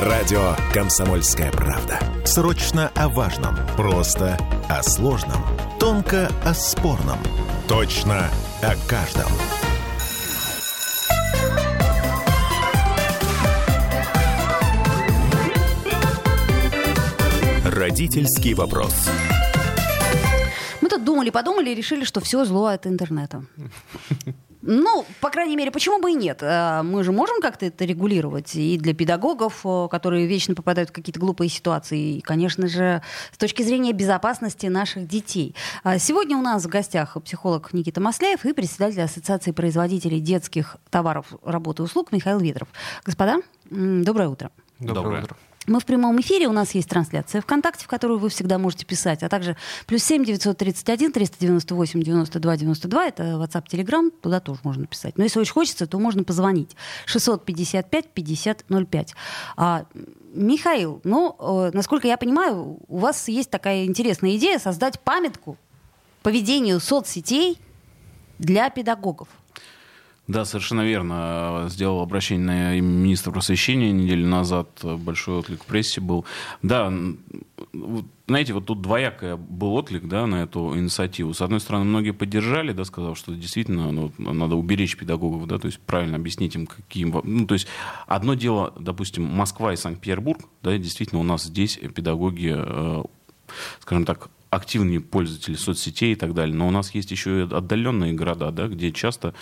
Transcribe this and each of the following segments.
Радио «Комсомольская правда». Срочно о важном. Просто о сложном. Тонко о спорном. Точно о каждом. Родительский вопрос. Мы тут думали, подумали и решили, что все зло от интернета. Ну, по крайней мере, почему бы и нет? Э, Мы же можем как-то это регулировать и для педагогов, которые вечно попадают в какие-то глупые ситуации, и, конечно же, с точки зрения безопасности наших детей. А Сегодня у нас в гостях психолог Никита Масляев и председатель Ассоциации производителей детских товаров, работы и услуг Михаил Ветров. Господа, доброе утро. Доброе утро. Мы в прямом эфире, у нас есть трансляция ВКонтакте, в которую вы всегда можете писать, а также плюс семь девятьсот тридцать один триста девяносто восемь девяносто два девяносто два, это WhatsApp, Telegram, туда тоже можно писать. Но если очень хочется, то можно позвонить. 655 50 05. А, Михаил, ну, э, насколько я понимаю, у вас есть такая интересная идея создать памятку поведению соцсетей для педагогов. Да, совершенно верно. Сделал обращение на министра просвещения неделю назад. Большой отклик в прессе был. Да, знаете, вот тут двоякая был отклик да, на эту инициативу. С одной стороны, многие поддержали, да, сказав, что действительно ну, надо уберечь педагогов, да, то есть правильно объяснить им, каким... во- Ну, то есть одно дело, допустим, Москва и Санкт-Петербург, да, действительно у нас здесь педагоги, э, скажем так, активные пользователи соцсетей и так далее. Но у нас есть еще и отдаленные города, да, где часто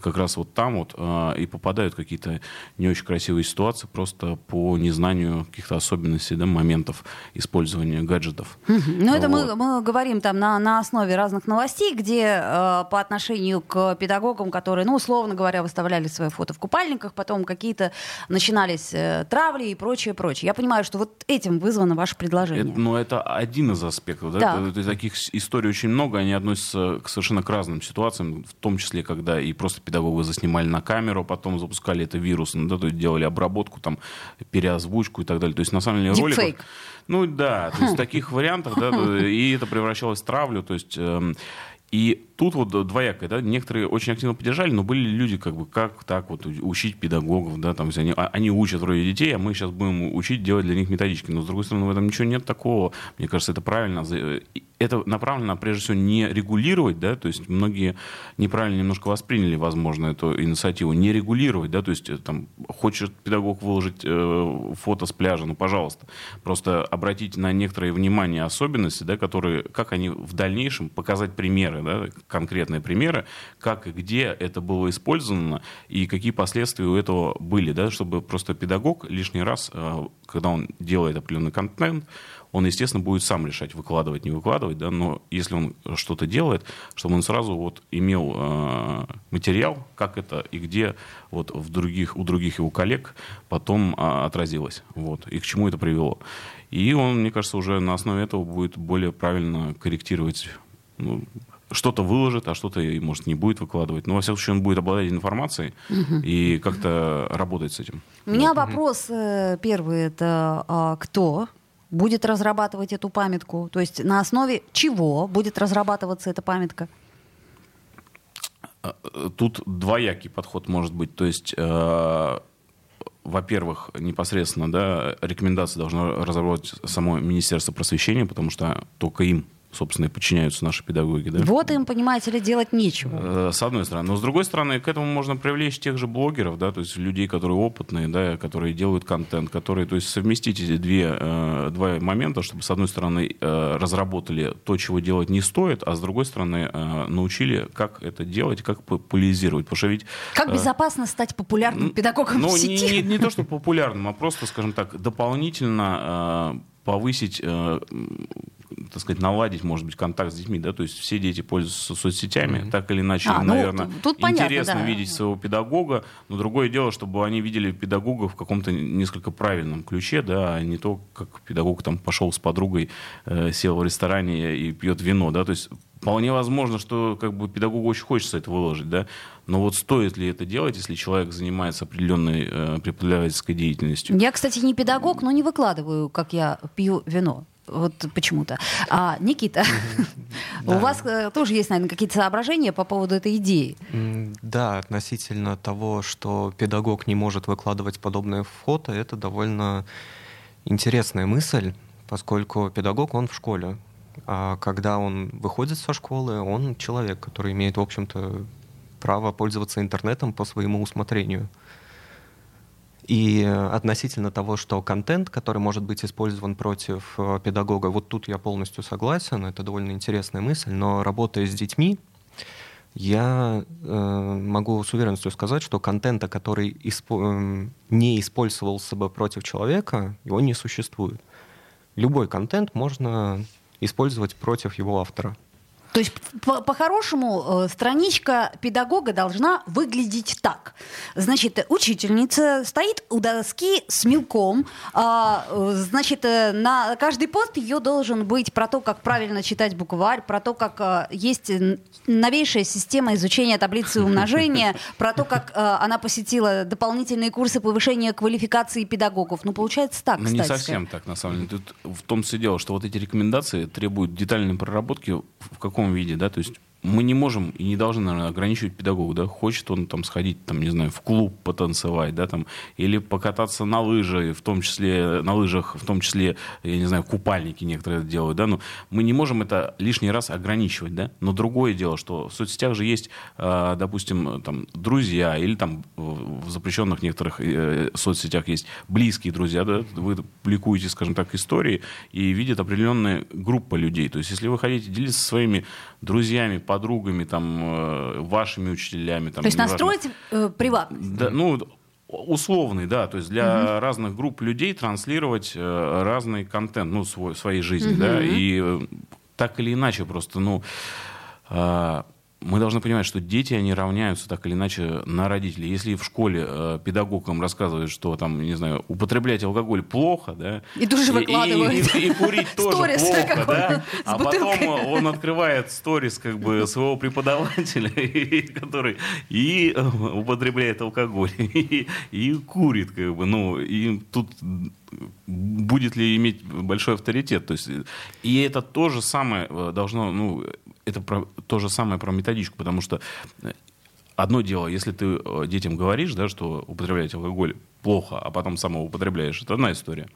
как раз вот там вот а, и попадают какие-то не очень красивые ситуации просто по незнанию каких-то особенностей, да, моментов использования гаджетов. Ну, это мы, Вот. мы говорим там на, на основе разных новостей, где э, по отношению к педагогам, которые, ну, условно говоря, выставляли свои фото в купальниках, потом какие-то начинались э, травли и прочее, прочее. Я понимаю, что вот этим вызвано ваше предложение. Это, но это один из аспектов. Да? Так. Это- это таких историй очень много, они относятся к совершенно к разным ситуациям, в том числе, когда и просто педагога заснимали на камеру, потом запускали это вирусно, да, то есть делали обработку, там, переозвучку и так далее. То есть, на самом деле, роликов... Дипфейк. Ну да, то есть таких вариантов, да, то- и это превращалось в травлю, то есть... эм, и тут вот двоякое, да, некоторые очень активно поддержали, но были люди, как бы, как так вот учить педагогов, да, там, они, а- они учат вроде детей, а мы сейчас будем учить делать для них методички. Но, с другой стороны, в этом ничего нет такого. Мне кажется, это правильно. И Это направлено, прежде всего, не регулировать, да, то есть многие неправильно немножко восприняли, возможно, эту инициативу. Не регулировать, да, то есть э, там, хочет педагог выложить э, фото с пляжа, ну, пожалуйста. Просто обратите на некоторые внимание особенности, да, которые, как они в дальнейшем показать примеры, да, конкретные примеры, как и где это было использовано и какие последствия у этого были, да, чтобы просто педагог лишний раз, э, когда он делает определенный контент, он, естественно, будет сам решать, выкладывать, не выкладывать, да, но если он что-то делает, чтобы он сразу вот имел э, материал, как это и где вот в других, у других его коллег потом а, отразилось, вот, и к чему это привело. И он, мне кажется, уже на основе этого будет более правильно корректировать ну, что-то выложит, а что-то, может, не будет выкладывать. Но, во всяком случае, он будет обладать информацией и как-то работать с этим. У меня вопрос э, первый это а, кто будет разрабатывать эту памятку? То есть на основе чего будет разрабатываться эта памятка? Э, Тут двоякий подход может быть. То есть, э, во-первых, непосредственно да, рекомендации должно разработать само Министерство просвещения, потому что только им, собственно, и подчиняются наши педагоги. Да? Вот им, понимаете ли, делать нечего. Э, С одной стороны. Но с другой стороны, к этому можно привлечь тех же блогеров, да, то есть людей, которые опытные, да, которые делают контент, которые, то есть совместить эти две, э, два момента, чтобы, с одной стороны, э, разработали то, чего делать не стоит, а с другой стороны, научили, как это делать, как популяризировать. Потому что ведь... Как безопасно стать популярным педагогом ну, в не, сети? не- не то, что популярным, а просто, скажем так, дополнительно повысить, э, так сказать, наладить, может быть, контакт с детьми, да, то есть все дети пользуются соцсетями, так или иначе, А, им, ну, наверное, тут- тут понятно, интересно да. видеть своего педагога, но другое дело, чтобы они видели педагога в каком-то несколько правильном ключе, да, а не то, как педагог там пошел с подругой, э, сел в ресторане и пьет вино, да, то есть Вполне возможно, что как бы педагогу очень хочется это выложить, да, но вот стоит ли это делать, если человек занимается определенной э, преподавательской деятельностью? Я, кстати, не педагог, но не выкладываю, как я пью вино. Вот почему-то. А, Никита, Да. У вас э, тоже есть, наверное, какие-то соображения по поводу этой идеи? Да, относительно того, что педагог не может выкладывать подобное фото, это довольно интересная мысль, поскольку педагог, он в школе. А когда он выходит со школы, он человек, который имеет, в общем-то, право пользоваться интернетом по своему усмотрению. И относительно того, что контент, который может быть использован против э, педагога, вот тут я полностью согласен, это довольно интересная мысль, но работая с детьми, я э, могу с уверенностью сказать, что контента, который испо- э, не использовался бы против человека, его не существует. Любой контент можно использовать против его автора. То есть по-хорошему э, страничка педагога должна выглядеть так. Значит, учительница стоит у доски с мелком. А, э, значит, э, на каждый пост ее должен быть про то, как правильно читать букварь, про то, как есть новейшая система изучения таблицы умножения, про то, как она посетила дополнительные курсы повышения квалификации педагогов. Ну, получается так, Ну, не совсем так, на самом деле. Тут в том все дело, что вот эти рекомендации требуют детальной проработки в каком каком виде, да, то есть мы не можем и не должны, наверное, ограничивать педагога, да, хочет он там сходить, там, не знаю, в клуб потанцевать, да, там, или покататься на лыжи, в том числе, на лыжах, в том числе, я не знаю, купальники некоторые это делают, да, но мы не можем это лишний раз ограничивать, да, но другое дело, что в соцсетях же есть, а, допустим, там, друзья, или там в запрещенных некоторых э, соцсетях есть близкие друзья, да, вы публикуете, скажем так, истории, и видит определенная группа людей, то есть если вы хотите делиться своими друзьями, подругами, там, э, вашими учителями. Там, то есть настроить э, приватность? Да, ну, условный, да, то есть для угу. разных групп людей транслировать э, разный контент, ну, свой, своей жизни, угу. да, и э, так или иначе просто, ну, э, мы должны понимать, что дети, они равняются так или иначе на родителей. Если в школе э, педагог им рассказывает, что там, не знаю, употреблять алкоголь плохо, да, и тут же выкладывают. И, и, и, и курить тоже плохо, да, а потом он открывает сторис как бы своего преподавателя, который и э, употребляет алкоголь, и, и курит, как бы, ну, и тут будет ли иметь большой авторитет. То есть, и это то же самое э, должно, ну, это про, то же самое про методичку, потому что э, одно дело, если ты э, детям говоришь, да, что употреблять алкоголь плохо, а потом сам его употребляешь, это одна история.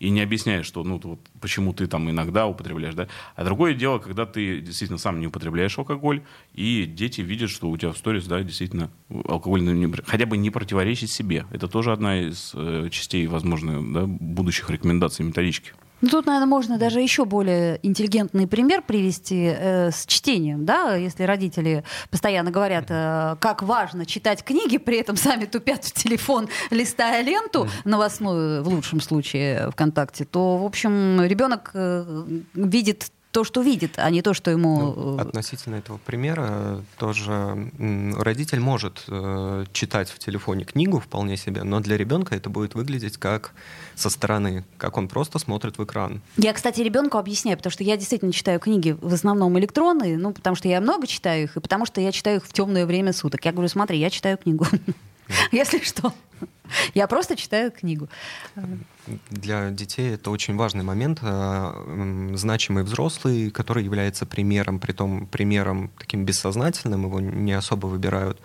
И не объясняешь, что, ну, вот, почему ты там иногда употребляешь, да. А другое дело, когда ты действительно сам не употребляешь алкоголь, и дети видят, что у тебя в сторис, да, действительно, алкоголь не, хотя бы не противоречит себе. Это тоже одна из э, частей, возможно, да, будущих рекомендаций методички. Ну, тут, наверное, можно даже еще более интеллигентный пример привести э, с чтением, да, если родители постоянно говорят, э, как важно читать книги, при этом сами тупят в телефон, листая ленту новостную, в лучшем случае ВКонтакте, то, в общем, ребенок э, видит то, что видит, а не то, что ему... Ну, э, относительно этого примера тоже родитель может э, читать в телефоне книгу вполне себе, но для ребенка это будет выглядеть как со стороны, как он просто смотрит в экран. Я, кстати, ребенку объясняю, потому что я действительно читаю книги в основном электронные, ну, потому что я много читаю их, и потому что я читаю их в темное время суток. Я говорю, смотри, я читаю книгу. Если что. Я просто читаю книгу. Для детей это очень важный момент. Э, значимый взрослый, который является примером, при том примером таким бессознательным, его не особо выбирают.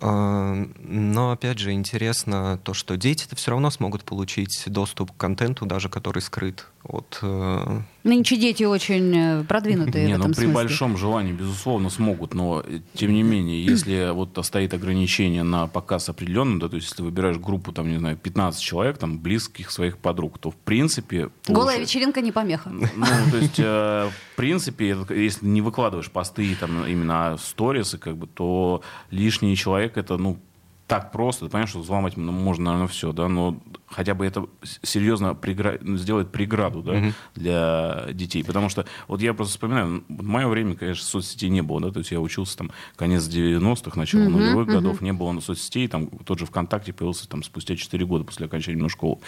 Э, но, опять же, интересно то, что дети-то все равно смогут получить доступ к контенту, даже который скрыт от... Э, Нынче дети очень э, продвинутые не, в этом ну, при смысле. большом желании, безусловно, смогут, но, тем не менее, если вот стоит ограничение на показ определенный, да, то есть если выбираешь группу, там, не знаю, 15 человек, там, близких своих подруг, то, в принципе... Голая получ... вечеринка не помеха. Ну, то есть, э, в принципе, если не выкладываешь посты, там, именно сторисы, как бы, то лишний человек, это, ну, так просто, понимаешь, что взломать можно, наверное, все, да, но хотя бы это серьезно прегра... сделает преграду да, угу. для детей. Потому что, вот я просто вспоминаю, в мое время, конечно, соцсетей не было, да, то есть я учился там конец 90-х, начало угу, нулевых угу. годов, не было соцсетей, там тот же ВКонтакте появился там спустя 4 года после окончания школы.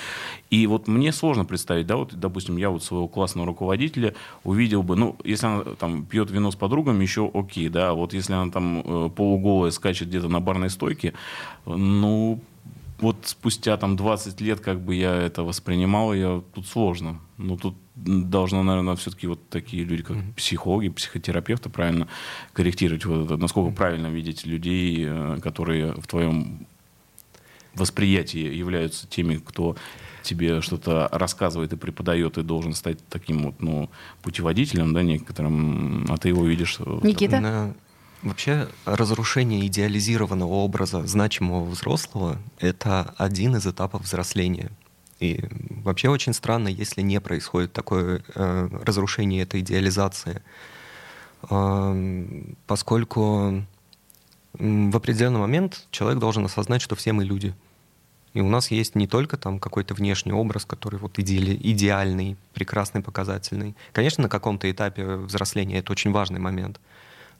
И вот мне сложно представить, да, вот, допустим, я вот своего классного руководителя увидел бы, ну, если она там пьет вино с подругами, еще окей, да, вот если она там э, полуголая скачет где-то на барной стойке, ну, вот спустя там 20 лет как бы я это воспринимал, я тут сложно. Ну, тут должно, наверное, все-таки вот такие люди, как mm-hmm. психологи, психотерапевты, правильно корректировать вот это, насколько mm-hmm. правильно видеть людей, э, которые в твоем восприятии являются теми, кто тебе что-то рассказывает и преподает, и должен стать таким вот, ну, путеводителем, да, некоторым, а ты его видишь... Никита? Вообще, разрушение идеализированного образа значимого взрослого — это один из этапов взросления. И вообще очень странно, если не происходит такое э, разрушение этой идеализации, э, поскольку в определенный момент человек должен осознать, что все мы люди. И у нас есть не только там какой-то внешний образ, который вот идеали, идеальный, прекрасный, показательный. Конечно, на каком-то этапе взросления это очень важный момент —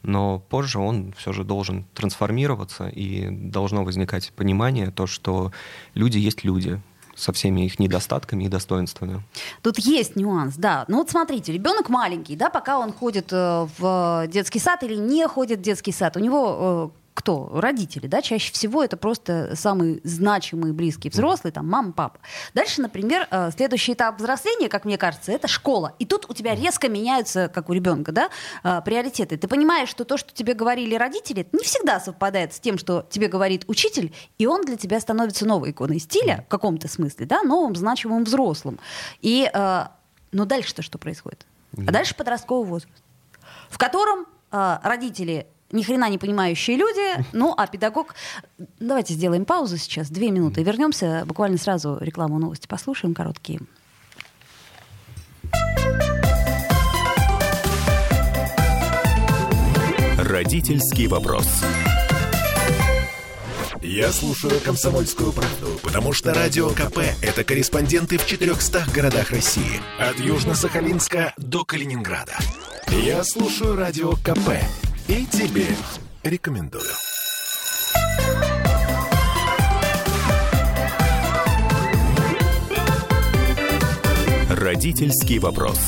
но позже он все же должен трансформироваться, и должно возникать понимание, то, что люди есть люди, со всеми их недостатками и достоинствами. Тут есть нюанс, да. Ну вот смотрите, ребенок маленький, да, пока он ходит э, в детский сад или не ходит в детский сад, у него э, кто? Родители, да, чаще всего это просто самый значимый близкий взрослый, там, мама, папа. Дальше, например, э, следующий этап взросления, как мне кажется, это школа. И тут у тебя резко меняются, как у ребенка, да, э, приоритеты. Ты понимаешь, что то, что тебе говорили родители, не всегда совпадает с тем, что тебе говорит учитель, и он для тебя становится новой иконой стиля, в каком-то смысле, да, новым значимым взрослым. И, э, но дальше-то что происходит? А дальше подростковый возраст, в котором родители ни хрена не понимающие люди, ну а педагог... Давайте сделаем паузу сейчас, две минуты, вернемся, буквально сразу рекламу новости послушаем, короткие. Родительский вопрос. Я слушаю «Комсомольскую правду», потому что «Радио КП» — это корреспонденты в 400 городах России. От Южно-Сахалинска до Калининграда. Я слушаю «Радио КП» И тебе рекомендую. Родительский вопрос.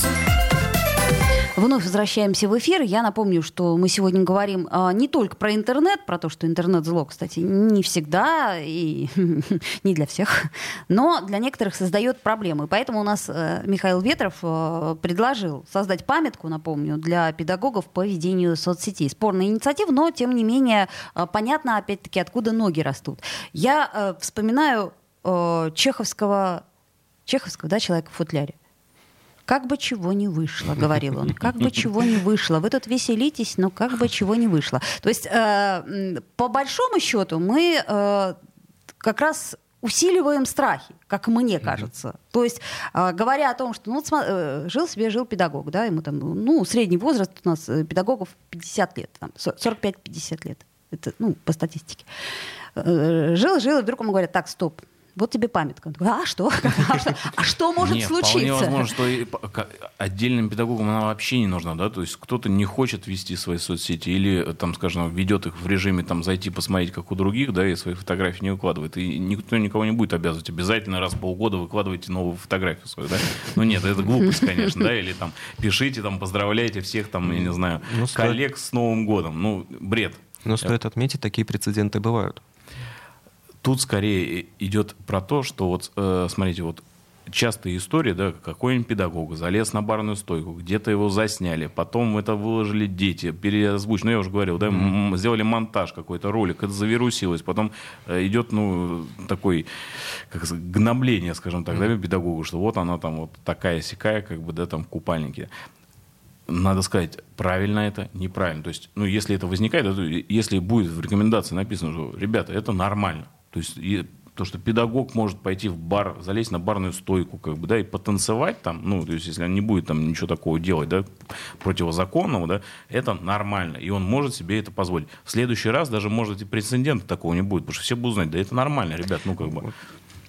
Вновь возвращаемся в эфир. Я напомню, что мы сегодня говорим а, не только про интернет, про то, что интернет зло, кстати, не всегда и не для всех, но для некоторых создает проблемы. Поэтому у нас э, Михаил Ветров э, предложил создать памятку, напомню, для педагогов по ведению соцсетей. Спорная инициатива, но тем не менее э, понятно, опять-таки, откуда ноги растут. Я э, вспоминаю э, чеховского, чеховского, да, человека в футляре. Как бы чего не вышло, говорил он, как бы чего не вышло. Вы тут веселитесь, но как бы чего не вышло. То есть, э, по большому счету, мы э, как раз усиливаем страхи, как мне кажется. Mm-hmm. То есть, э, говоря о том, что ну, э, жил себе, жил педагог, да, ему там, ну, средний возраст у нас э, педагогов 50 лет, там, 45-50 лет. Это, ну, по статистике. Э, жил, жил, и вдруг ему говорят, так, стоп, вот тебе памятка. А что? А что может Нет, случиться? Вполне возможно, что отдельным педагогам она вообще не нужна, да, то есть кто-то не хочет вести свои соцсети или, там, скажем, ведет их в режиме, там, зайти посмотреть, как у других, да, и свои фотографии не выкладывает, и никто никого не будет обязывать обязательно раз в полгода выкладывайте новую фотографию свою, да, ну нет, это глупость, конечно, да, или там пишите, там, поздравляйте всех, там, я не знаю, ну, коллег с Новым годом, ну, бред. Но стоит отметить, такие прецеденты бывают. Тут скорее идет про то, что вот, э, смотрите, вот частая история, да, какой-нибудь педагог залез на барную стойку, где-то его засняли, потом это выложили дети, переозвучили, ну я уже говорил, да, mm-hmm. сделали монтаж какой-то ролик, это завирусилось, потом э, идет, ну, такой, как гнобление, скажем так, mm-hmm. да, педагогу, что вот она там вот такая сякая, как бы, да, там в купальнике надо сказать, правильно это, неправильно. То есть, ну, если это возникает, если будет в рекомендации написано, что, ребята, это нормально, то есть и то, что педагог может пойти в бар, залезть на барную стойку, как бы, да, и потанцевать там, ну, то есть, если он не будет там ничего такого делать, да, противозаконного, да, это нормально, и он может себе это позволить. В следующий раз даже, может, и прецедента такого не будет, потому что все будут знать, да, это нормально, ребят, ну, как бы.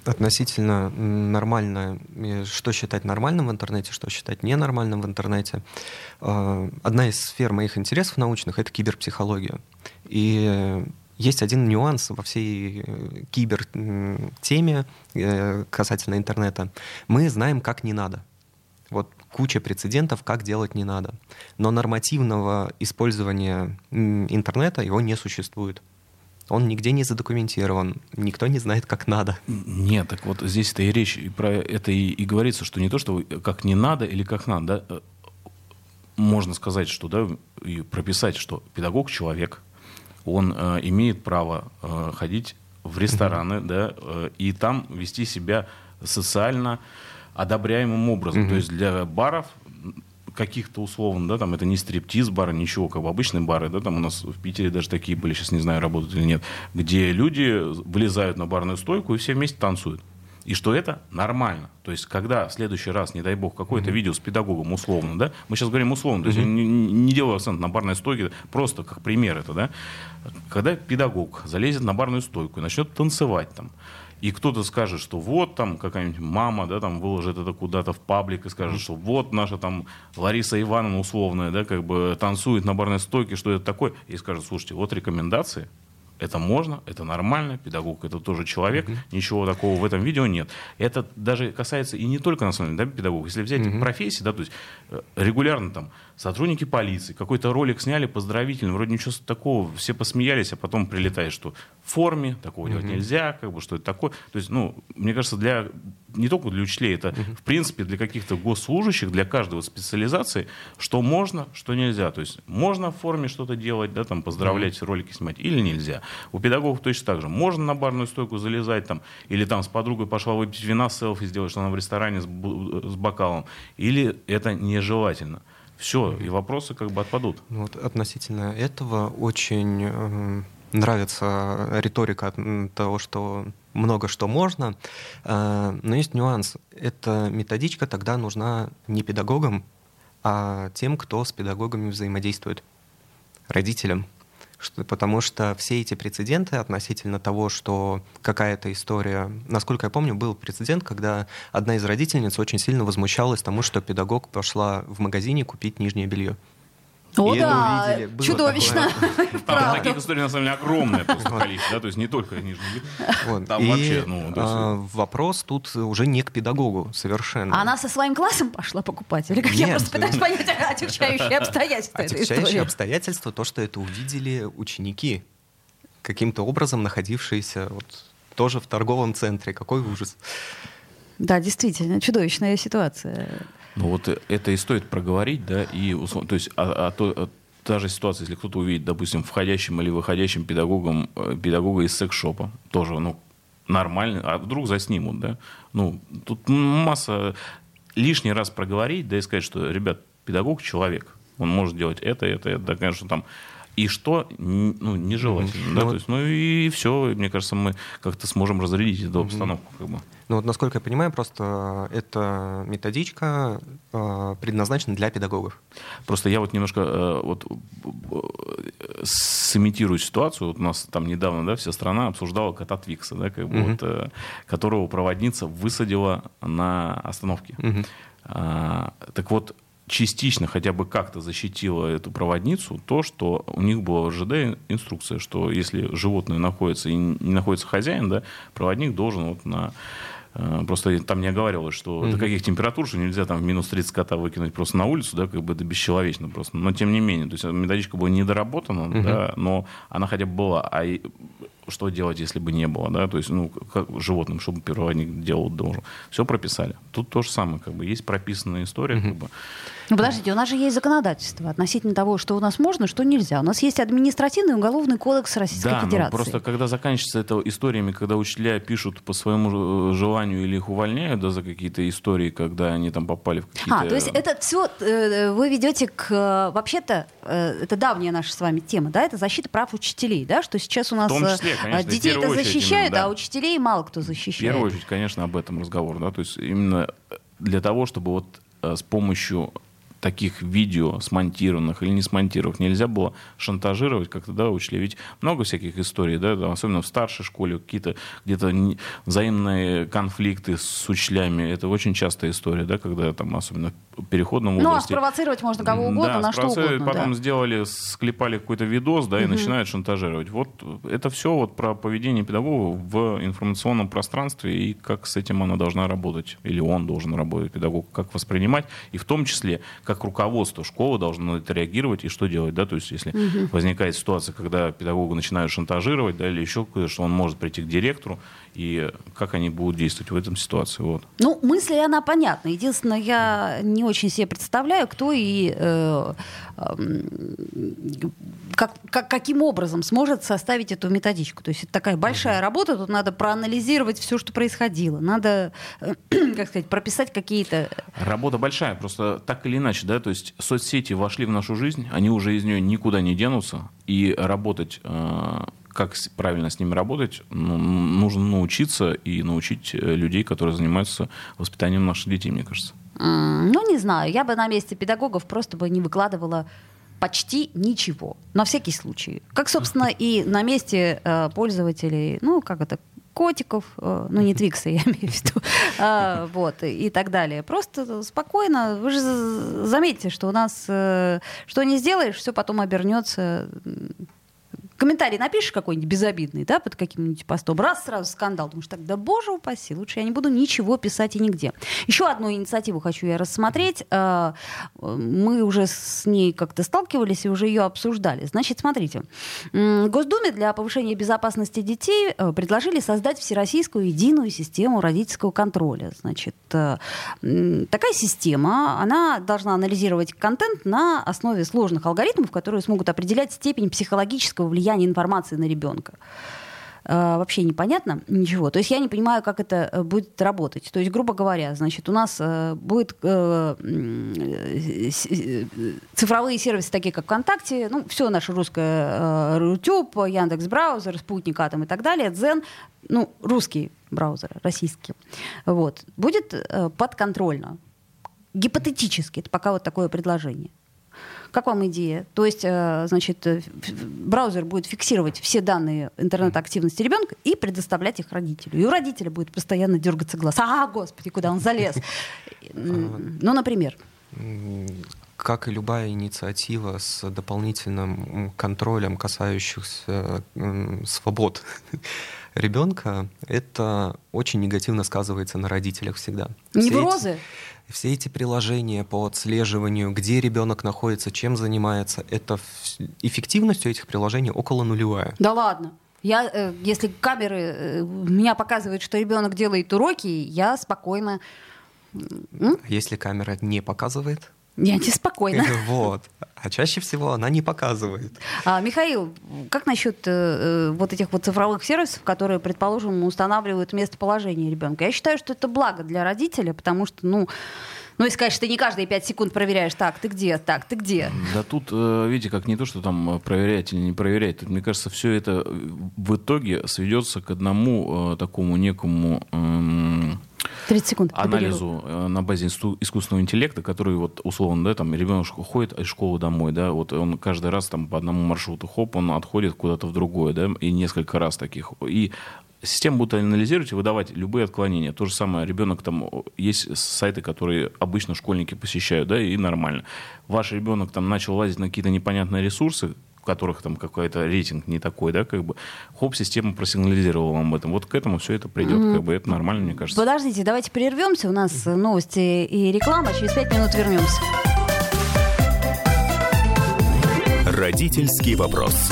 Относительно нормально, что считать нормальным в интернете, что считать ненормальным в интернете. А, одна из сфер моих интересов научных — это киберпсихология. И есть один нюанс во всей э, кибер-теме э, касательно интернета. Мы знаем, как не надо. Вот куча прецедентов, как делать не надо. Но нормативного использования интернета его не существует. Он нигде не задокументирован, никто не знает, как надо. Нет, так вот здесь-то и речь и про это и, и говорится, что не то, что как не надо или как надо, да, можно сказать, что да, и прописать, что педагог человек, он э, имеет право э, ходить в рестораны, mm-hmm. да, э, и там вести себя социально одобряемым образом. Mm-hmm. То есть для баров каких-то условно, да, там это не стриптиз бары, ничего, как бы обычные бары, да, там у нас в Питере даже такие были, сейчас не знаю, работают или нет, где люди вылезают на барную стойку и все вместе танцуют. И что это нормально. То есть, когда в следующий раз, не дай бог, какое-то mm-hmm. видео с педагогом условно, да, мы сейчас говорим условно, то есть mm-hmm. не, не делаю акцент на барной стойке, просто как пример это, да, когда педагог залезет на барную стойку и начнет танцевать там, и кто-то скажет, что вот там какая-нибудь мама, да, там выложит это куда-то в паблик и скажет, что вот наша там Лариса Ивановна условная, да, как бы танцует на барной стойке, что это такое, и скажет, слушайте, вот рекомендации, это можно, это нормально, педагог это тоже человек, mm-hmm. ничего такого в этом видео нет. Это даже касается и не только на самом деле да, педагогов. Если взять mm-hmm. профессии, да, то есть э, регулярно там сотрудники полиции, какой-то ролик сняли поздравительный, вроде ничего такого, все посмеялись, а потом прилетает, что в форме, такого mm-hmm. делать нельзя, как бы, что это такое. То есть, ну, мне кажется, для не только для учителей, это, mm-hmm. в принципе, для каких-то госслужащих, для каждого специализации, что можно, что нельзя. То есть, можно в форме что-то делать, да, там, поздравлять, mm-hmm. ролики снимать, или нельзя. У педагогов точно так же. Можно на барную стойку залезать, там, или там с подругой пошла выпить вина, селфи сделать, что она в ресторане с, с бокалом, или это нежелательно все, и вопросы как бы отпадут. Ну, вот относительно этого очень э, нравится риторика того, что много что можно, э, но есть нюанс. Эта методичка тогда нужна не педагогам, а тем, кто с педагогами взаимодействует, родителям что, потому что все эти прецеденты относительно того, что какая-то история... Насколько я помню, был прецедент, когда одна из родительниц очень сильно возмущалась тому, что педагог пошла в магазине купить нижнее белье. О, и да, увидели. чудовищно. Там таких историй, на самом деле, огромное просто количество, да, то есть не только нижний вот. Там и, вообще, ну... А, вопрос тут уже не к педагогу совершенно. А она со своим классом пошла покупать? Или как Нет. я просто пытаюсь понять отягчающие обстоятельства Отягчающие обстоятельства, то, что это увидели ученики, каким-то образом находившиеся вот тоже в торговом центре. Какой ужас. Да, действительно, чудовищная ситуация. Ну вот это и стоит проговорить, да, и то есть а, а то, а, та же ситуация, если кто-то увидит, допустим, входящим или выходящим педагогом, э, педагога из секс-шопа, тоже, ну, нормально, а вдруг заснимут, да, ну, тут масса лишний раз проговорить, да, и сказать, что, ребят, педагог человек, он может делать это, это, это, да, конечно, там и что ну, нежелательно. Mm-hmm. Да? Ну, То есть, ну и все, мне кажется, мы как-то сможем разрядить эту обстановку. Как бы. Ну вот, насколько я понимаю, просто эта методичка э, предназначена для педагогов. Просто я вот немножко э, вот, э, сымитирую ситуацию. Вот у нас там недавно да, вся страна обсуждала кота Твикса, да, как бы, mm-hmm. вот, э, которого проводница высадила на остановке. Mm-hmm. А, так вот, частично хотя бы как-то защитила эту проводницу то, что у них была в ЖД инструкция, что если животное находится и не находится хозяин, да, проводник должен вот на Э, просто там не оговаривалось, что mm-hmm. до каких температур, что нельзя там в минус 30 кота выкинуть просто на улицу, да, как бы это бесчеловечно просто. Но тем не менее, то есть методичка была недоработана, mm-hmm. да, но она хотя бы была. А что делать, если бы не было, да, то есть, ну, как животным, чтобы проводник делал должен. Все прописали. Тут то же самое, как бы, есть прописанная история, mm-hmm. как бы. Ну, подождите, у нас же есть законодательство относительно того, что у нас можно, что нельзя. У нас есть административный уголовный кодекс Российской да, Федерации. Да, просто когда заканчивается это историями, когда учителя пишут по своему желанию или их увольняют, да, за какие-то истории, когда они там попали в какие-то... А, то есть это все э, вы ведете к... Э, вообще-то, э, это давняя наша с вами тема, да, это защита прав учителей, да, что сейчас у нас числе, конечно, детей это защищают, именно, да. а учителей мало кто защищает. В первую очередь, конечно, об этом разговор, да, то есть именно для того, чтобы вот с помощью таких видео смонтированных или не смонтированных нельзя было шантажировать как-то, да, учли. Ведь много всяких историй, да, там, особенно в старшей школе, какие-то где-то взаимные конфликты с учителями. Это очень частая история, да, когда там, особенно в переходном возрасте. Ну, а спровоцировать можно кого угодно, да, на что угодно. Потом да. сделали, склепали какой-то видос, да, и угу. начинают шантажировать. Вот это все вот про поведение педагога в информационном пространстве и как с этим она должна работать, или он должен работать, педагог, как воспринимать, и в том числе, как руководство школы должно на это реагировать и что делать, да, то есть если угу. возникает ситуация, когда педагога начинают шантажировать, да, или еще что он может прийти к директору, и как они будут действовать в этом ситуации, вот. Ну, мысль, она понятна. Единственное, я не очень себе представляю, кто и э, э, как, как, каким образом сможет составить эту методичку. То есть это такая большая работа, тут надо проанализировать все, что происходило, надо, э, как сказать, прописать какие-то... Работа большая, просто так или иначе, да, то есть соцсети вошли в нашу жизнь, они уже из нее никуда не денутся, и работать э, как правильно с ними работать, ну, нужно научиться и научить э, людей, которые занимаются воспитанием наших детей, мне кажется. Ну, не знаю. Я бы на месте педагогов просто бы не выкладывала почти ничего. На всякий случай. Как, собственно, и на месте э, пользователей, ну, как это, котиков, э, ну не Твикса, я имею в виду, э, вот, и так далее. Просто спокойно, вы же заметите, что у нас, что не сделаешь, все потом обернется комментарий напишешь какой-нибудь безобидный, да, под каким-нибудь постом, раз сразу скандал. Думаешь, так, да боже упаси, лучше я не буду ничего писать и нигде. Еще одну инициативу хочу я рассмотреть. Э, мы уже с ней как-то сталкивались и уже ее обсуждали. Значит, смотрите. Госдуме для повышения безопасности детей э, предложили создать всероссийскую единую систему родительского контроля. Значит, э, такая система, она должна анализировать контент на основе сложных алгоритмов, которые смогут определять степень психологического влияния влияние информации на ребенка э, вообще непонятно ничего. То есть я не понимаю, как это э, будет работать. То есть, грубо говоря, значит, у нас э, будет цифровые сервисы, такие как ВКонтакте, ну, все наше русское, YouTube, Яндекс Браузер, Спутник Атом и так далее, Дзен, ну, русский браузер, российский. Вот. Будет подконтрольно. Гипотетически, это пока вот такое предложение. Как вам идея? То есть, э, значит, э, браузер будет фиксировать все данные интернет-активности ребенка и предоставлять их родителю. И у родителя будет постоянно дергаться глаз. А, господи, куда он залез? Ну, например. Как и любая инициатива с дополнительным контролем, касающихся свобод ребенка, это очень негативно сказывается на родителях всегда. Неврозы? Эти, все эти приложения по отслеживанию, где ребенок находится, чем занимается, это эффективность у этих приложений около нулевая. Да ладно. Я, э, если камеры э, меня показывают, что ребенок делает уроки, я спокойно. А если камера не показывает? Я неспокойна. Вот. А чаще всего она не показывает. А, Михаил, как насчет э, э, вот этих вот цифровых сервисов, которые, предположим, устанавливают местоположение ребенка? Я считаю, что это благо для родителя, потому что, ну, ну, и сказать, что ты не каждые пять секунд проверяешь, так, ты где, так, ты где. Да тут, э, видите, как не то, что там э, проверять или не проверять. Тут, мне кажется, все это в итоге сведется к одному такому некому... 30 секунд. Анализу э, на базе искусственного интеллекта, который вот условно, да, там ребенок ходит из школы домой, да, вот он каждый раз там по одному маршруту, хоп, он отходит куда-то в другое, да, и несколько раз таких. И система будет анализировать и выдавать любые отклонения. То же самое, ребенок там, есть сайты, которые обычно школьники посещают, да, и нормально. Ваш ребенок там начал лазить на какие-то непонятные ресурсы, у которых там какой-то рейтинг не такой, да, как бы, хоп, система просигнализировала вам об этом. Вот к этому все это придет, как бы, это нормально, мне кажется. Подождите, давайте прервемся, у нас новости и реклама, через пять минут вернемся. Родительский вопрос.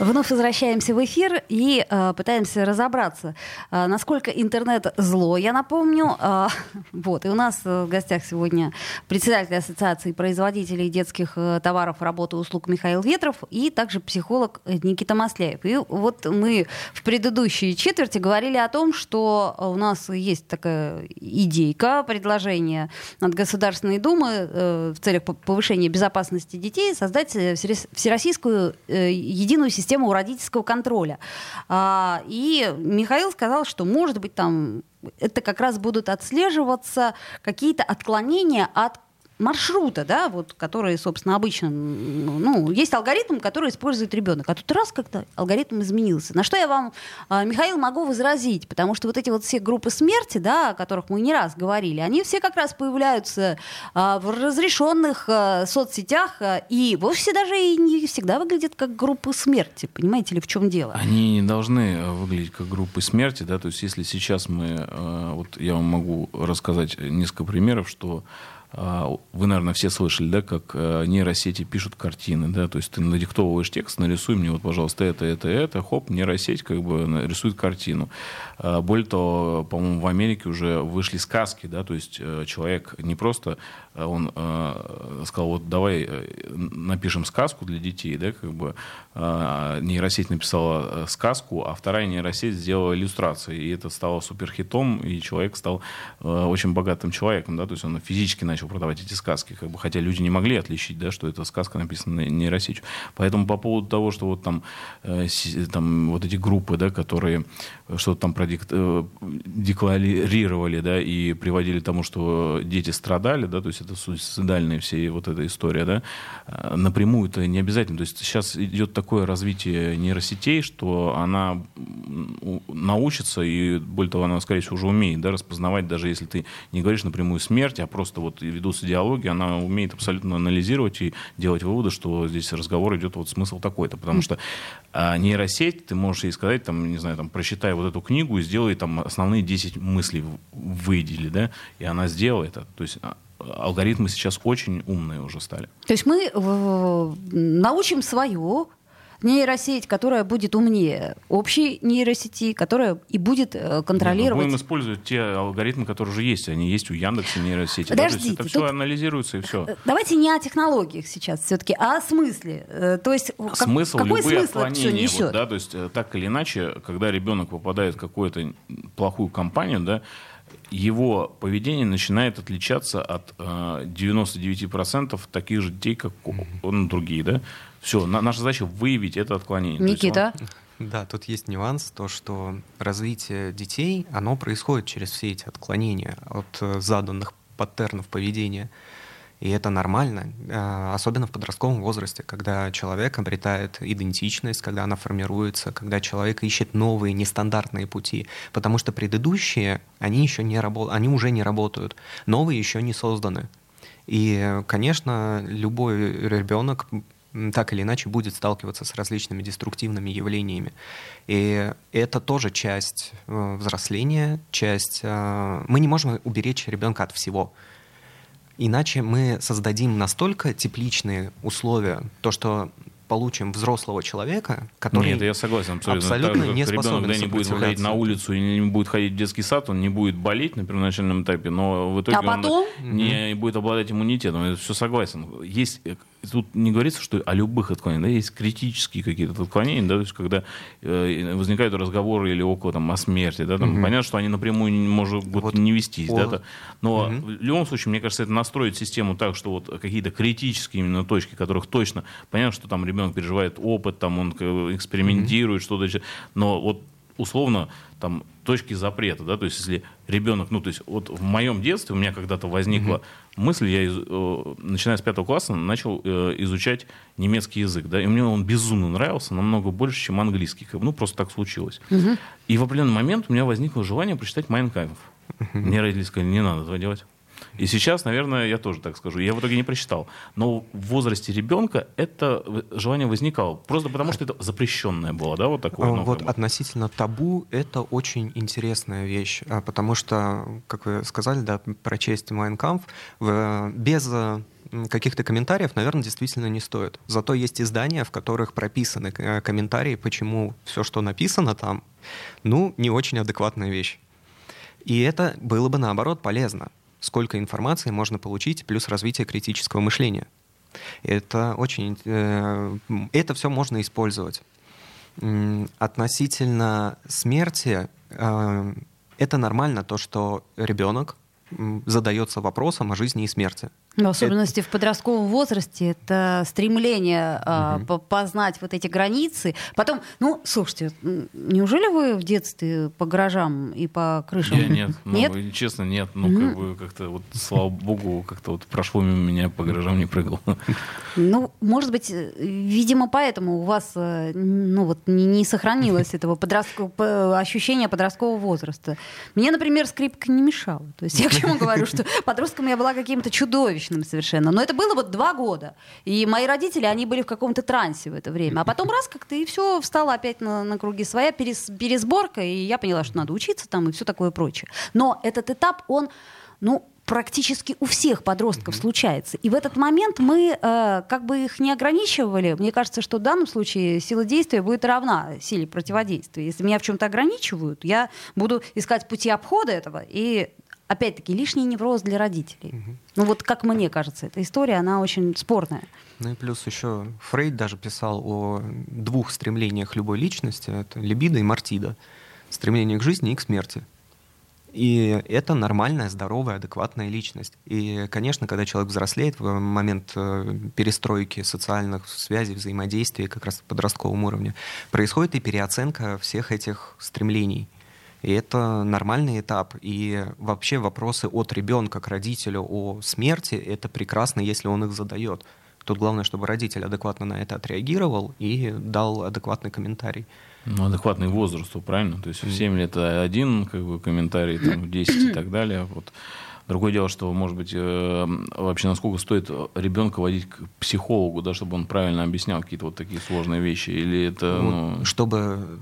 Вновь возвращаемся в эфир и э, пытаемся разобраться, э, насколько интернет зло, я напомню. Э, вот, и у нас в гостях сегодня председатель Ассоциации производителей детских э, товаров, работы и услуг Михаил Ветров и также психолог Никита Масляев. И вот мы в предыдущей четверти говорили о том, что у нас есть такая идейка, предложение от Государственной Думы э, в целях повышения безопасности детей создать э, всероссийскую э, единую систему систему родительского контроля. А, и Михаил сказал, что, может быть, там это как раз будут отслеживаться какие-то отклонения от маршрута, да, вот, который, собственно, обычно, ну, есть алгоритм, который использует ребенок, а тут раз как-то алгоритм изменился. На что я вам, а, Михаил, могу возразить, потому что вот эти вот все группы смерти, да, о которых мы не раз говорили, они все как раз появляются а, в разрешенных а, соцсетях и вовсе даже и не всегда выглядят как группы смерти, понимаете ли, в чем дело? Они не должны выглядеть как группы смерти, да, то есть если сейчас мы, вот я вам могу рассказать несколько примеров, что вы, наверное, все слышали, да, как э, нейросети пишут картины, да, то есть ты надиктовываешь текст, нарисуй мне вот, пожалуйста, это, это, это, хоп, нейросеть как бы рисует картину. А, более того, по-моему, в Америке уже вышли сказки, да, то есть э, человек не просто э, он сказал, вот давай напишем сказку для детей, да, как бы нейросеть написала сказку, а вторая нейросеть сделала иллюстрации, и это стало суперхитом, и человек стал очень богатым человеком, да, то есть он физически начал продавать эти сказки, как бы, хотя люди не могли отличить, да, что это сказка написана нейросетью. Поэтому по поводу того, что вот там, э, там вот эти группы, да, которые что-то там продекларировали, э, да, и приводили к тому, что дети страдали, да, то есть это суицидальная все вот эта история, да, э, напрямую это не обязательно. То есть сейчас идет такое развитие нейросетей, что она научится, и более того, она, скорее всего, уже умеет, да, распознавать, даже если ты не говоришь напрямую смерть, а просто вот ведутся диалоги, она умеет абсолютно анализировать и делать выводы, что здесь разговор идет вот смысл такой-то, потому что а, нейросеть, ты можешь ей сказать, там, не знаю, там, прочитай вот эту книгу и сделай там основные 10 мыслей выдели, да, и она сделает это. То есть а, алгоритмы сейчас очень умные уже стали. То есть мы э, научим свою нейросеть, которая будет умнее общей нейросети, которая и будет э, контролировать... Мы будем использовать те алгоритмы, которые уже есть. Они есть у Яндекса нейросети. Подождите, да? это все анализируется и все. Э, давайте не о технологиях сейчас все-таки, а о смысле. То есть смысл, как, какой любые смысл отклонения, вот, да, то есть так или иначе, когда ребенок попадает в какую-то плохую компанию, да, его поведение начинает отличаться от э, 99% таких же детей, как он, другие, да? Все, на, наша задача выявить это отклонение. Никита? Он... Да, тут есть нюанс, то, что развитие детей, оно происходит через все эти отклонения от э, заданных паттернов поведения. И это нормально, э, особенно в подростковом возрасте, когда человек обретает идентичность, когда она формируется, когда человек ищет новые нестандартные пути, потому что предыдущие, они еще не работают, они уже не работают, новые еще не созданы. И, конечно, любой ребенок так или иначе будет сталкиваться с различными деструктивными явлениями. И это тоже часть э, взросления, часть... Э, мы не можем уберечь ребенка от всего. Иначе мы создадим настолько тепличные условия, то, что получим взрослого человека, который Нет, я согласен абсолютно. абсолютно так, не ребенок, когда не будет выходить на улицу и не будет ходить в детский сад, он не будет болеть на первоначальном этапе, но в итоге а потом? он не будет обладать иммунитетом. Я все согласен. Есть тут не говорится, что о любых отклонениях, да, есть критические какие-то отклонения, да, то есть когда э, возникают разговоры или около там о смерти, да, там, угу. понятно, что они напрямую не может вот, не вестись, о... да, но угу. в любом случае, мне кажется, это настроить систему так, что вот какие-то критические именно точки, которых точно понятно, что там ребенок переживает опыт, там он экспериментирует, угу. что-то, но вот условно там точки запрета, да, то есть если ребенок, ну то есть вот в моем детстве у меня когда-то возникла mm мысль, я из, э, начиная с пятого класса начал э, изучать немецкий язык, да, и мне он безумно нравился, намного больше, чем английский, как, ну просто так случилось. mm И в определенный момент у меня возникло желание прочитать Майнкайф. mm Мне родители сказали, не надо этого делать. И сейчас, наверное, я тоже так скажу. Я в итоге не прочитал. Но в возрасте ребенка это желание возникало. Просто потому, что это запрещенное было, да, вот такое. Ну, вот как бы. относительно табу это очень интересная вещь. А, потому что, как вы сказали, да, прочесть Майнкамф без каких-то комментариев, наверное, действительно не стоит. Зато есть издания, в которых прописаны э, комментарии, почему все, что написано там, ну, не очень адекватная вещь. И это было бы, наоборот, полезно сколько информации можно получить, плюс развитие критического мышления. Это очень, э, это все можно использовать. Относительно смерти, э, это нормально то, что ребенок задается вопросом о жизни и смерти. В особенности это... в подростковом возрасте это стремление угу. познать вот эти границы. Потом, ну, слушайте, неужели вы в детстве по гаражам и по крышам? Я нет, ну, нет? Ну, честно, нет. Ну, угу. как бы как-то вот, слава богу, как-то вот прошло мимо меня по гаражам не прыгал. Ну, может быть, видимо, поэтому у вас, э, ну, вот не, не сохранилось этого подросткового ощущения подросткового возраста. Мне, например, скрипка не мешала. То есть я к чему говорю, что подростком я была каким-то чудовищем чудовищным совершенно. Но это было вот два года. И мои родители, они были в каком-то трансе в это время. А потом раз как-то и все встало опять на, на круги своя, перес, пересборка, и я поняла, что надо учиться там и все такое прочее. Но этот этап, он, ну, практически у всех подростков mm-hmm. случается. И в этот момент мы э, как бы их не ограничивали. Мне кажется, что в данном случае сила действия будет равна силе противодействия. Если меня в чем-то ограничивают, я буду искать пути обхода этого и опять-таки, лишний невроз для родителей. Угу. Ну вот как мне кажется, эта история, она очень спорная. Ну и плюс еще Фрейд даже писал о двух стремлениях любой личности, это либидо и мартида. Стремление к жизни и к смерти. И это нормальная, здоровая, адекватная личность. И, конечно, когда человек взрослеет в момент э, перестройки социальных связей, взаимодействия как раз в подростковом уровне, происходит и переоценка всех этих стремлений – и это нормальный этап. И вообще вопросы от ребенка к родителю о смерти, это прекрасно, если он их задает. Тут главное, чтобы родитель адекватно на это отреагировал и дал адекватный комментарий. Ну, адекватный возрасту, правильно? То есть в 7 лет один как бы, комментарий, там, в 10 и так далее. Вот. Другое дело, что, может быть, э, вообще насколько стоит ребенка водить к психологу, да, чтобы он правильно объяснял какие-то вот такие сложные вещи, или это... Вот, ну... Чтобы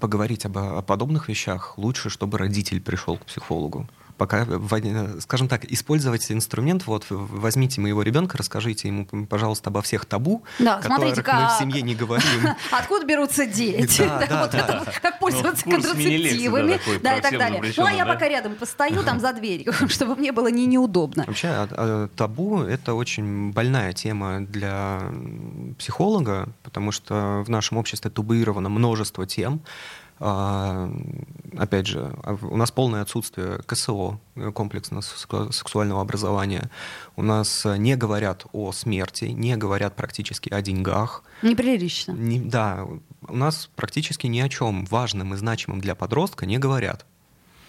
поговорить об, о подобных вещах, лучше, чтобы родитель пришел к психологу пока, скажем так, использовать инструмент, вот возьмите моего ребенка, расскажите ему, пожалуйста, обо всех табу, да, которых мы в семье не говорим. Откуда берутся дети? Как пользоваться контрацептивами, да, и так далее. Ну, а я пока рядом постою там за дверью, чтобы мне было не неудобно. Вообще, а, а, табу — это очень больная тема для психолога, потому что в нашем обществе табуировано множество тем, опять же, а у нас полное отсутствие КСО, комплексного сексуального образования. У нас не говорят о смерти, не говорят практически о деньгах. Неприлично. Не, да, у нас практически ни о чем важном и значимом для подростка не говорят.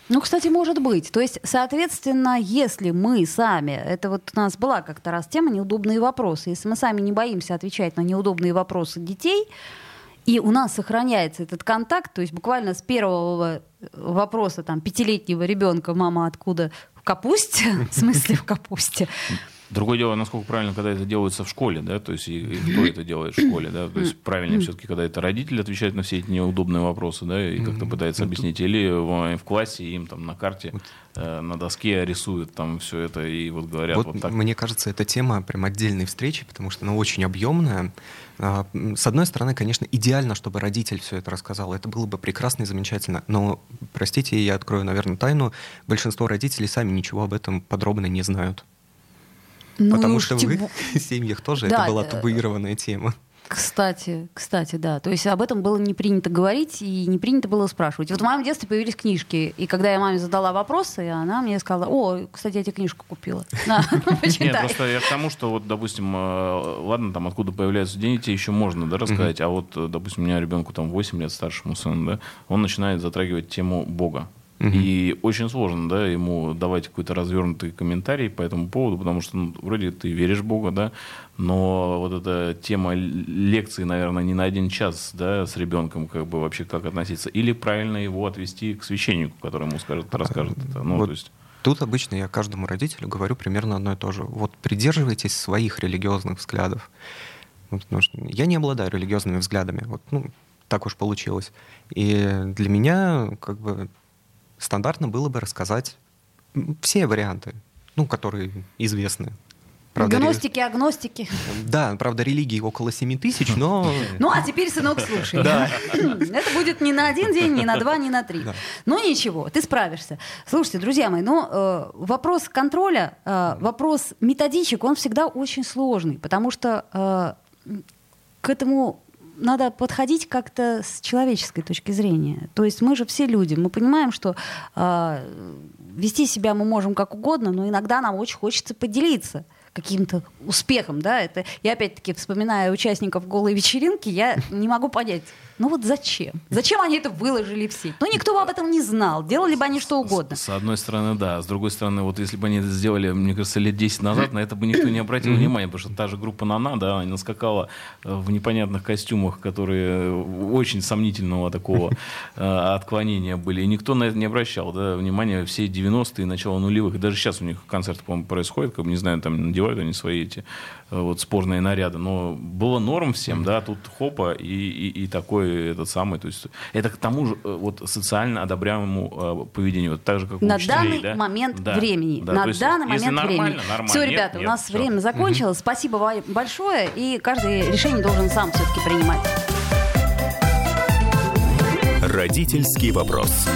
Ну, кстати, может быть. То есть, соответственно, если мы сами, это вот у нас была как-то раз тема неудобные вопросы, если мы сами не боимся отвечать на неудобные вопросы детей, и у нас сохраняется этот контакт, то есть буквально с первого вопроса там пятилетнего ребенка «мама откуда?» в капусте, в смысле в капусте, Другое дело, насколько правильно, когда это делается в школе, да, то есть и, и кто это делает в школе, да, то есть правильно все-таки, когда это родитель отвечает на все эти неудобные вопросы, да, и как-то пытается объяснить, или в, в классе им там на карте, э, на доске рисуют там все это и вот говорят вот, вот так. Мне кажется, эта тема прям отдельной встречи, потому что она очень объемная. А, с одной стороны, конечно, идеально, чтобы родитель все это рассказал, это было бы прекрасно и замечательно, но, простите, я открою, наверное, тайну, большинство родителей сами ничего об этом подробно не знают. Ну, Потому что в их семьях тоже да, это была табуированная тема. Кстати, кстати, да. То есть об этом было не принято говорить и не принято было спрашивать. Вот в моем детстве появились книжки, и когда я маме задала вопросы, она мне сказала, о, кстати, я тебе книжку купила. Нет, просто я к тому, что вот, допустим, э, ладно, там откуда появляются дети, еще можно, да, рассказать, а вот, э, допустим, у меня ребенку там 8 лет старшему сыну, да, он начинает затрагивать тему Бога. Угу. И очень сложно, да, ему давать какой-то развернутый комментарий по этому поводу, потому что ну, вроде ты веришь в Бога, да, но вот эта тема лекции, наверное, не на один час, да, с ребенком, как бы вообще как относиться, или правильно его отвести к священническу, который ему скажет, расскажет это. Ну, вот то есть... Тут обычно я каждому родителю говорю примерно одно и то же. Вот придерживайтесь своих религиозных взглядов. Потому что я не обладаю религиозными взглядами. Вот, ну, так уж получилось. И для меня как бы стандартно было бы рассказать все варианты, ну, которые известны. Правда, Гностики, ре... агностики. Да, правда, религии около 7 тысяч, но... Ну, а теперь, сынок, слушай. Да. Это будет не на один день, не на два, не на три. Да. Ну, ничего, ты справишься. Слушайте, друзья мои, ну, э, вопрос контроля, э, вопрос методичек, он всегда очень сложный, потому что э, к этому надо подходить как-то с человеческой точки зрения. То есть мы же все люди, мы понимаем, что э, вести себя мы можем как угодно, но иногда нам очень хочется поделиться каким-то успехом, да, это я опять-таки вспоминаю участников голой вечеринки, я не могу понять, ну вот зачем? Зачем они это выложили в сеть? Ну никто бы об этом не знал, делали бы они что угодно. С, с одной стороны, да, с другой стороны, вот если бы они это сделали, мне кажется, лет 10 назад, на это бы никто не обратил внимания, потому что та же группа Нана, да, она скакала э, в непонятных костюмах, которые очень сомнительного такого э, отклонения были, и никто на это не обращал, да, внимания все 90-е, начало нулевых, даже сейчас у них концерты, по-моему, происходят, как бы, не знаю, там надевают они свои эти э, вот спорные наряды, но было норм всем, да, тут хопа и, и, и такой этот самый, то есть это к тому же э, вот социально одобряемому э, поведению, вот так же, как на учителей, данный да? момент Да, времени. да, на есть, данный если момент нормально, времени. нормально. Все, Нет, ребята, нет, у нас всё. время закончилось. Спасибо вам большое. И каждый решение должен сам все-таки принимать. Родительский вопрос.